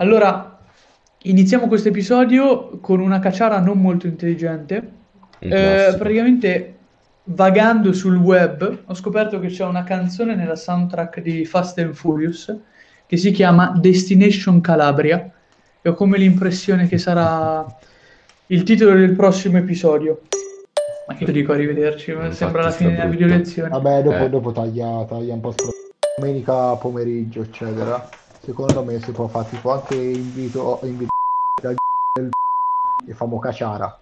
Allora, iniziamo questo episodio con una cacciara non molto intelligente. Eh, praticamente, vagando sul web, ho scoperto che c'è una canzone nella soundtrack di Fast and Furious che si chiama Destination Calabria e ho come l'impressione che sarà il titolo del prossimo episodio. Ma che ti dico arrivederci? Infatti sembra la fine della video lezione. Vabbè, dopo, Eh. dopo taglia, taglia un po' stro- domenica pomeriggio, eccetera. Secondo me si può fare tipo anche invito, invito del e famo caciara.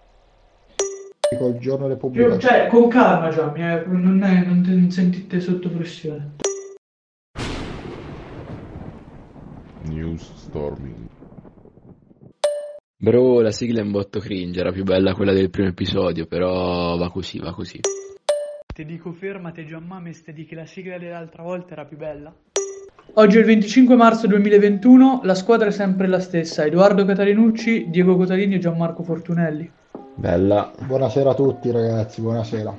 Col giorno Più- Repubblica. cioè, con calma, Gianni, eh, non, è- non te- non sentite sotto pressione. News Storming. Bro, la sigla è un botto cringe, era più bella quella del primo episodio, però va così, va così. Ti dico fermate Giammame, ste di che la sigla dell'altra volta era più bella. Oggi è il 25 marzo 2021, la squadra è sempre la stessa, Edoardo Catalinucci, Diego Cotalini e Gianmarco Fortunelli. Bella. Buonasera a tutti ragazzi, buonasera.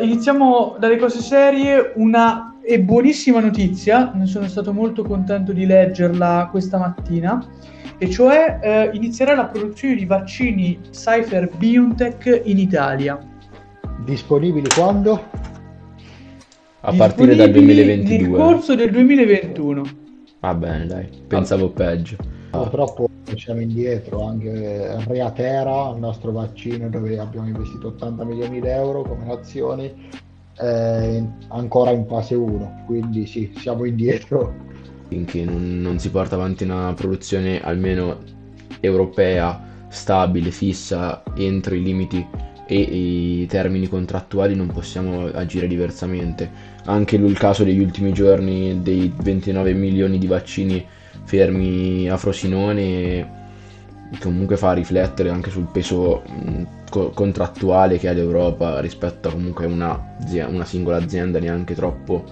Iniziamo dalle cose serie, una e buonissima notizia, ne sono stato molto contento di leggerla questa mattina, e cioè eh, inizierà la produzione di vaccini Cypher BioNTech in Italia. Disponibili quando? A partire dal Disponibili 2022. Nel corso del 2021. Va bene, dai, pensavo peggio. Purtroppo siamo indietro, anche Reatera, il nostro vaccino dove abbiamo investito 80 milioni di euro come nazioni, è ancora in fase 1, quindi sì, siamo indietro. Finché non, non si porta avanti una produzione almeno europea, stabile, fissa, entro i limiti e i termini contrattuali non possiamo agire diversamente. Anche il caso degli ultimi giorni dei 29 milioni di vaccini fermi a Frosinone comunque fa riflettere anche sul peso mh, co- contrattuale che ha l'Europa rispetto a comunque una, una singola azienda neanche troppo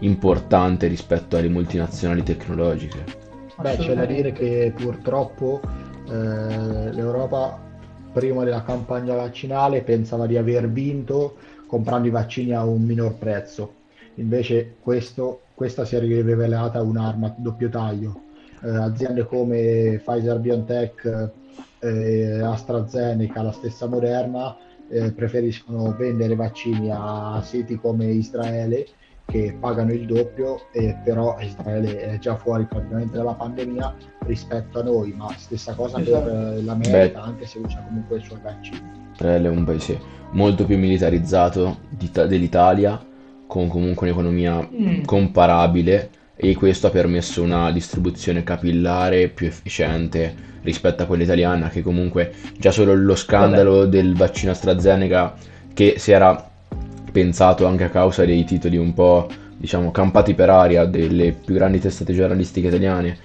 importante rispetto alle multinazionali tecnologiche. Beh, c'è da dire che purtroppo eh, l'Europa prima della campagna vaccinale pensava di aver vinto comprando i vaccini a un minor prezzo. Invece questo- questa si è rivelata un'arma a doppio taglio. Eh, aziende come Pfizer BioNTech, eh, AstraZeneca, la stessa Moderna, eh, preferiscono vendere vaccini a siti come Israele che pagano il doppio, e però Israele è già fuori praticamente dalla pandemia rispetto a noi, ma stessa cosa Esatto. per eh, l'America, Beh. anche se usa comunque i suoi vaccini. Israele è un paese molto più militarizzato di- dell'Italia, con comunque un'economia Mm. comparabile e questo ha permesso una distribuzione capillare più efficiente rispetto a quella italiana, che comunque già solo lo scandalo del vaccino AstraZeneca che si era pensato anche a causa dei titoli un po' diciamo campati per aria delle più grandi testate giornalistiche italiane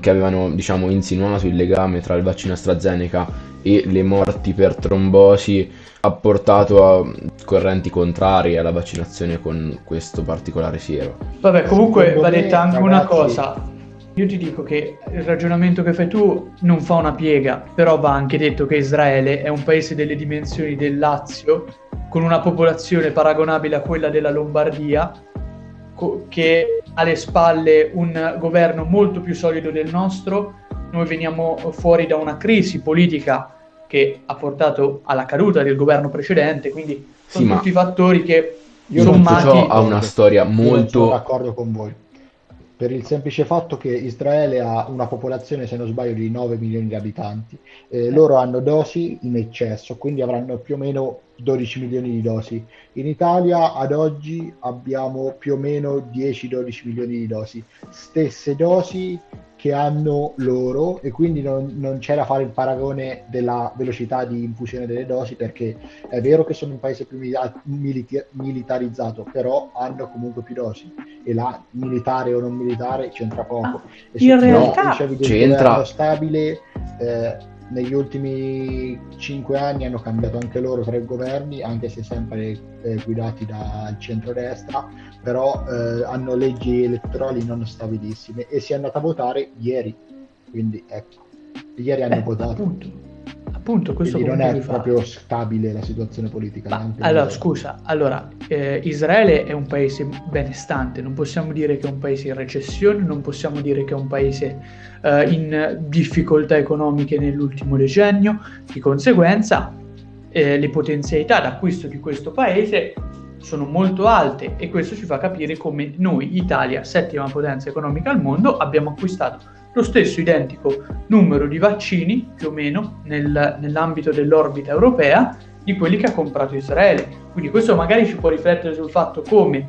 che avevano diciamo insinuato il legame tra il vaccino AstraZeneca e le morti per trombosi ha portato a correnti contrarie alla vaccinazione con questo particolare siero. Vabbè, comunque Secondo va detta anche una ragazzi- cosa. Io ti dico che il ragionamento che fai tu non fa una piega, però va anche detto che Israele è un paese delle dimensioni del Lazio, con una popolazione paragonabile a quella della Lombardia, co- che alle spalle un governo molto più solido del nostro. Noi veniamo fuori da una crisi politica che ha portato alla caduta del governo precedente, quindi sono Sì, tutti fattori che Io sommati ciò ha una storia Io non sono molto d'accordo con voi. Per il semplice fatto che Israele ha una popolazione, se non sbaglio, di 9 milioni di abitanti. Eh, loro hanno dosi in eccesso, quindi avranno più o meno 12 milioni di dosi. In Italia ad oggi abbiamo più o meno 10-12 milioni di dosi. Stesse dosi che hanno loro e quindi non, non c'è da fare il paragone della velocità di infusione delle dosi perché è vero che sono un paese più mili- militi- militarizzato, però hanno comunque più dosi e là militare o non militare c'entra poco. E in se tu realtà c'entra- stabile, eh, negli ultimi cinque anni hanno cambiato anche loro tre governi, anche se sempre eh, guidati dal centrodestra, però eh, hanno leggi elettorali non stabilissime e si è andata a votare ieri, quindi ecco, ieri hanno Eh, votato. appunto, appunto, questo Quindi non è fa. proprio stabile la situazione politica. Ma allora, scusa, allora, eh, Israele è un paese benestante, non possiamo dire che è un paese in recessione, non possiamo dire che è un paese eh, in difficoltà economiche nell'ultimo decennio, di conseguenza eh, le potenzialità d'acquisto di questo paese sono molto alte e questo ci fa capire come noi, Italia, settima potenza economica al mondo, abbiamo acquistato lo stesso identico numero di vaccini, più o meno, nel- nell'ambito dell'orbita europea di quelli che ha comprato Israele. Quindi questo magari ci può riflettere sul fatto come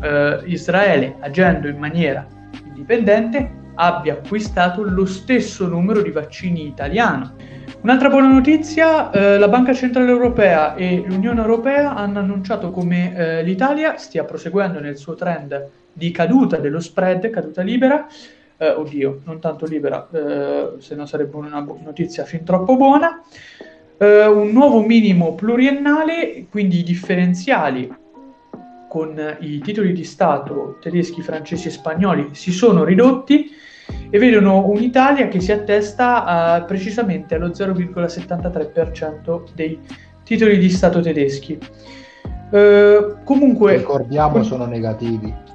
eh, Israele, agendo in maniera indipendente, abbia acquistato lo stesso numero di vaccini italiano. Un'altra buona notizia, eh, la Banca Centrale Europea e l'Unione Europea hanno annunciato come eh, l'Italia stia proseguendo nel suo trend di caduta dello spread, caduta libera, eh, oddio, non tanto libera, eh, se no sarebbe una notizia fin troppo buona, eh, un nuovo minimo pluriennale, quindi i differenziali con i titoli di Stato tedeschi, francesi e spagnoli si sono ridotti e vedono un'Italia che si attesta eh, precisamente allo 0,73% dei titoli di Stato tedeschi. Eh, comunque, Ricordiamo sono negativi.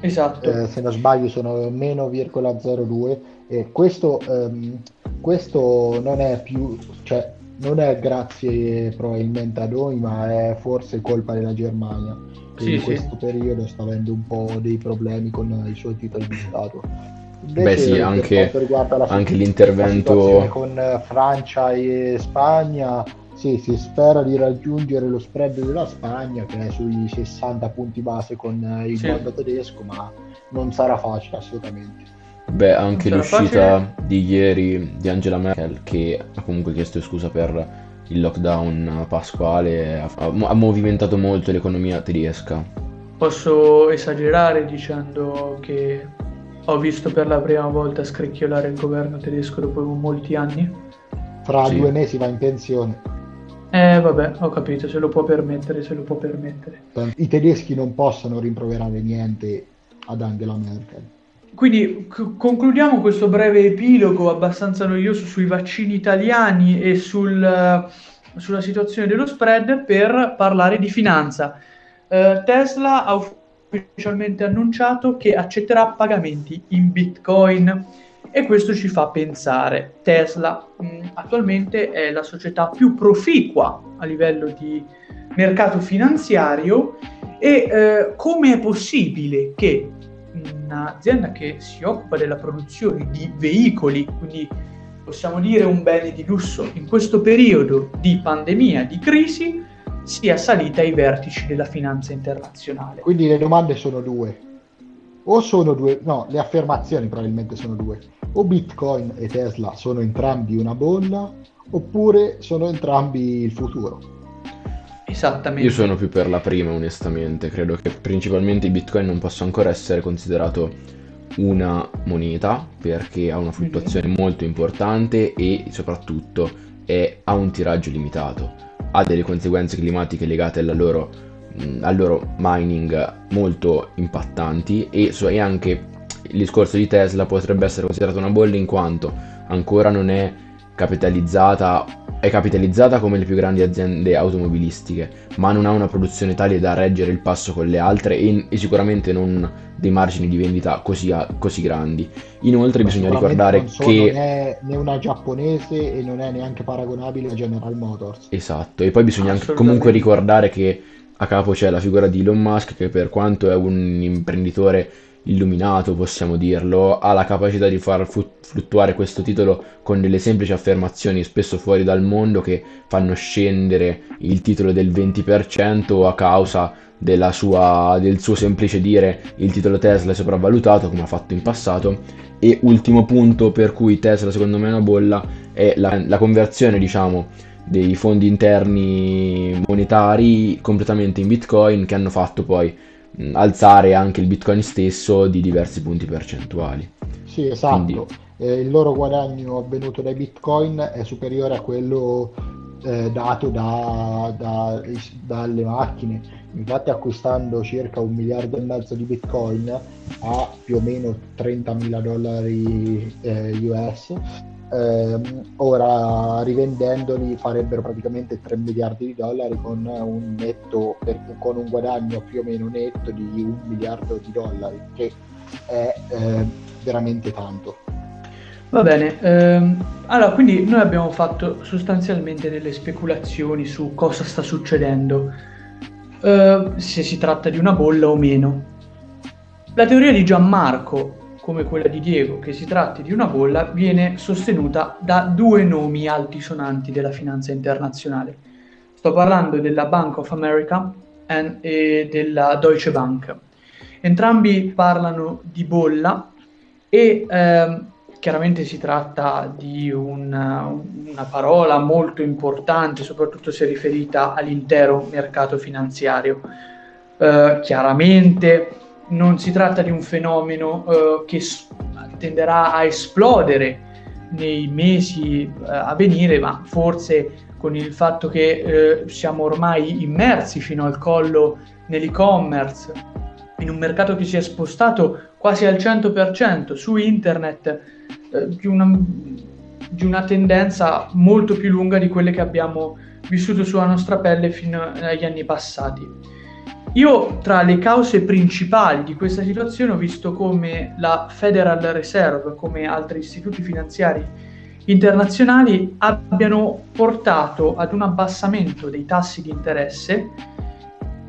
Esatto, Eh, se non sbaglio sono meno 0,02 e questo, ehm, questo non è più, cioè non è grazie probabilmente a noi, ma è forse colpa della Germania che Sì, in sì. questo periodo sta avendo un po' dei problemi con i suoi titoli di Stato. Beh, sì, per anche- quanto riguarda la anche l'intervento- situazione con Francia e Spagna, sì, si spera di raggiungere lo spread della Spagna che è sui 60 punti base con eh, il Sì. bond tedesco, ma non sarà facile assolutamente. Beh, anche sarà l'uscita facile. di ieri di Angela Merkel, che ha comunque chiesto scusa per il lockdown pasquale, ha, ha movimentato molto l'economia tedesca. posso esagerare dicendo che ho visto per la prima volta scricchiolare il governo tedesco dopo molti anni. Fra Sì. due mesi va in pensione. Eh, vabbè, ho capito, se lo può permettere, se lo può permettere. I tedeschi non possono rimproverare niente ad Angela Merkel. Quindi c- concludiamo questo breve epilogo abbastanza noioso sui vaccini italiani e sul, eh, sulla situazione dello spread per parlare di finanza. Eh, Tesla ha ufficialmente annunciato che accetterà pagamenti in Bitcoin e questo ci fa pensare. Tesla mh, attualmente è la società più proficua a livello di mercato finanziario e eh, come è possibile che un'azienda che si occupa della produzione di veicoli, quindi possiamo dire un bene di lusso, in questo periodo di pandemia, di crisi, sia salita ai vertici della finanza internazionale. Quindi le domande sono due. O sono due, no, le affermazioni probabilmente sono due. O Bitcoin e Tesla sono entrambi una bolla, oppure sono entrambi il futuro. Esattamente. Io sono più per la prima, onestamente. Credo che principalmente il Bitcoin non possa ancora essere considerato una moneta perché ha una fluttuazione molto importante e soprattutto è- ha un tiraggio limitato. Ha delle conseguenze climatiche legate alla loro, mh, al loro mining molto impattanti e, so- e anche il discorso di Tesla potrebbe essere considerato una bolla in quanto ancora non è capitalizzata, è capitalizzata come le più grandi aziende automobilistiche, ma non ha una produzione tale da reggere il passo con le altre e, e sicuramente non dei margini di vendita così, a- così grandi. Inoltre bisogna Sicuramente ricordare non so- che... non è né una giapponese e non è neanche paragonabile a General Motors. Esatto, e poi bisogna anche comunque ricordare che a capo c'è la figura di Elon Musk che per quanto è un imprenditore illuminato, possiamo dirlo, ha la capacità di far flu- fluttuare questo titolo con delle semplici affermazioni spesso fuori dal mondo che fanno scendere il titolo del 20% a causa sua, del suo semplice dire il titolo Tesla è sopravvalutato come ha fatto in passato. E ultimo punto per cui Tesla secondo me è una bolla è la, la conversione diciamo dei fondi interni monetari completamente in Bitcoin che hanno fatto poi mh, alzare anche il Bitcoin stesso di diversi punti percentuali. Sì, esatto. Quindi- Eh, il loro guadagno avvenuto dai Bitcoin è superiore a quello eh, dato da- da- dalle macchine Infatti acquistando circa un miliardo e mezzo di bitcoin a più o meno 30.000 dollari eh, US, ehm, ora rivendendoli farebbero praticamente 3 miliardi di dollari con un, netto, con un guadagno più o meno netto di un miliardo di dollari, che è eh, veramente tanto. Va bene, ehm, allora quindi noi abbiamo fatto sostanzialmente delle speculazioni su cosa sta succedendo, eh, se si tratta di una bolla o meno. La teoria di Gianmarco, come quella di Diego, che si tratti di una bolla, viene sostenuta da due nomi altisonanti della finanza internazionale. Sto parlando della Bank of America e della Deutsche Bank. Entrambi parlano di bolla e ehm, chiaramente si tratta di una, una, parola molto importante, soprattutto se riferita all'intero mercato finanziario. Eh, chiaramente non si tratta di un fenomeno eh, che tenderà a esplodere nei mesi eh, a venire, ma forse con il fatto che eh, siamo ormai immersi fino al collo nell'e-commerce, in un mercato che si è spostato quasi al 100% su internet, eh, di, una, di una tendenza molto più lunga di quelle che abbiamo vissuto sulla nostra pelle fino agli anni passati. Io tra le cause principali di questa situazione ho visto come la Federal Reserve, come altri istituti finanziari internazionali, abbiano portato ad un abbassamento dei tassi di interesse,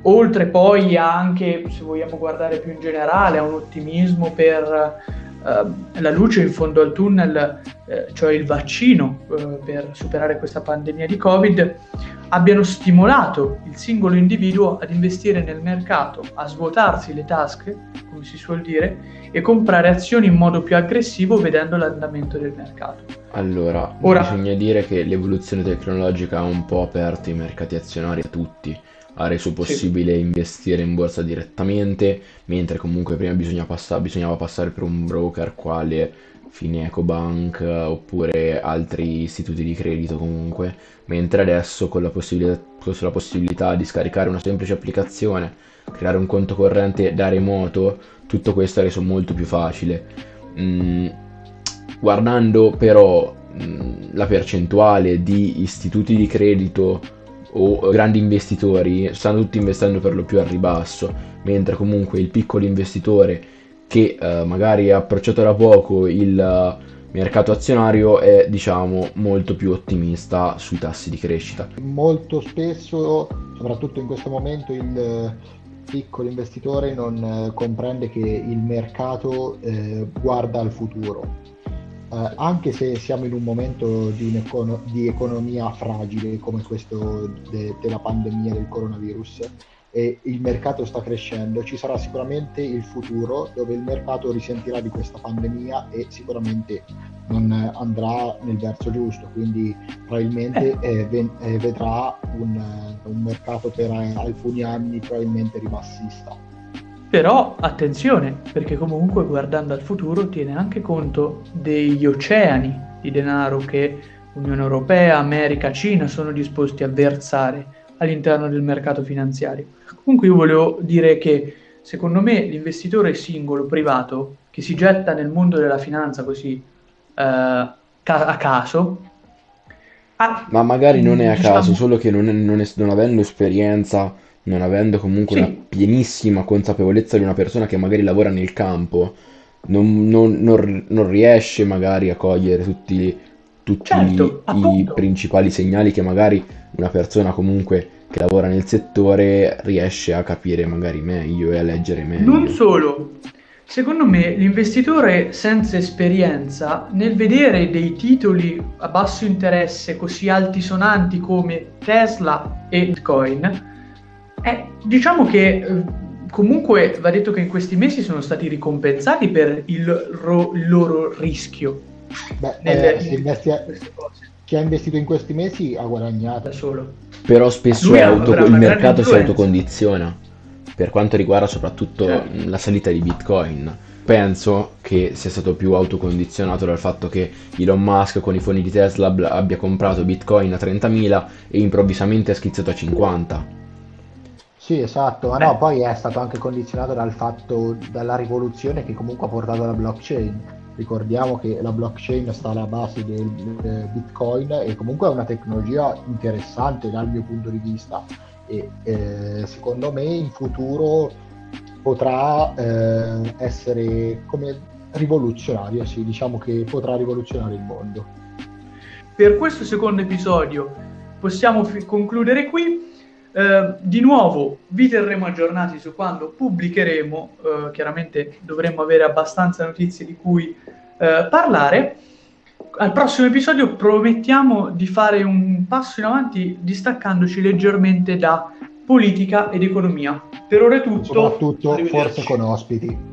oltre poi anche, se vogliamo guardare più in generale, a un ottimismo per la luce in fondo al tunnel, eh, cioè il vaccino uh, per superare questa pandemia di Covid, abbiano stimolato il singolo individuo ad investire nel mercato, a svuotarsi le tasche, come si suol dire, e comprare azioni in modo più aggressivo vedendo l'andamento del mercato. Allora, Ora, bisogna dire che l'evoluzione tecnologica ha un po' aperto i mercati azionari a tutti ha reso possibile sì. investire in borsa direttamente, mentre comunque prima bisogna passa- bisognava passare per un broker quale Finecobank oppure altri istituti di credito comunque, mentre adesso con la, possibilità, con la possibilità di scaricare una semplice applicazione, creare un conto corrente da remoto, tutto questo è reso molto più facile. Mm, guardando però mm, la percentuale di istituti di credito o grandi investitori stanno tutti investendo per lo più al ribasso, mentre comunque il piccolo investitore che eh, magari ha approcciato da poco il uh, mercato azionario è diciamo molto più ottimista sui tassi di crescita. Molto spesso, soprattutto in questo momento, il eh, piccolo investitore non eh, comprende che il mercato eh, guarda al futuro eh, anche se siamo in un momento di, econo- di economia fragile come questo de- della pandemia del coronavirus e il mercato sta crescendo, ci sarà sicuramente il futuro dove il mercato risentirà di questa pandemia e sicuramente non andrà nel verso giusto, quindi probabilmente eh, eh eh, vedrà un, un mercato per alcuni anni probabilmente ribassista. Però attenzione, perché comunque guardando al futuro tiene anche conto degli oceani di denaro che Unione Europea, America, Cina sono disposti a versare all'interno del mercato finanziario. Comunque io volevo dire che secondo me l'investitore singolo privato che si getta nel mondo della finanza così eh, a caso ha, ma magari non è a diciamo, caso, solo che non, è, non, è, non avendo esperienza non avendo comunque sì. una pienissima consapevolezza di una persona che magari lavora nel campo, non, non, non, non riesce magari a cogliere tutti, tutti certo, i, i principali segnali che magari una persona comunque che lavora nel settore riesce a capire magari meglio e a leggere meglio. Non solo, Secondo me l'investitore senza esperienza nel vedere dei titoli a basso interesse così altisonanti come Tesla e Bitcoin eh, diciamo che eh, comunque va detto che in questi mesi sono stati ricompensati per il, ro- loro rischio. Beh, nelle, eh, investi- chi ha investito in questi mesi ha guadagnato. Da solo. Però spesso auto- il mercato si autocondiziona per quanto riguarda soprattutto certo. la salita di Bitcoin. Penso che sia stato più autocondizionato dal fatto che Elon Musk con i fondi di Tesla abbia comprato Bitcoin a 30.000 e improvvisamente ha schizzato a 50 Sì, esatto, ma no, poi è stato anche condizionato dal fatto, dalla rivoluzione che comunque ha portato la blockchain. Ricordiamo che la blockchain sta alla base del, del Bitcoin e comunque è una tecnologia interessante dal mio punto di vista e eh, secondo me in futuro potrà eh, essere come rivoluzionaria, sì, diciamo che potrà rivoluzionare il mondo. Per questo secondo episodio possiamo fi- concludere qui. Eh, di nuovo vi terremo aggiornati su quando pubblicheremo, eh, chiaramente dovremo avere abbastanza notizie di cui eh, parlare. Al prossimo episodio promettiamo di fare un passo in avanti distaccandoci leggermente da politica ed economia. Per ora è tutto. Soprattutto forse con ospiti.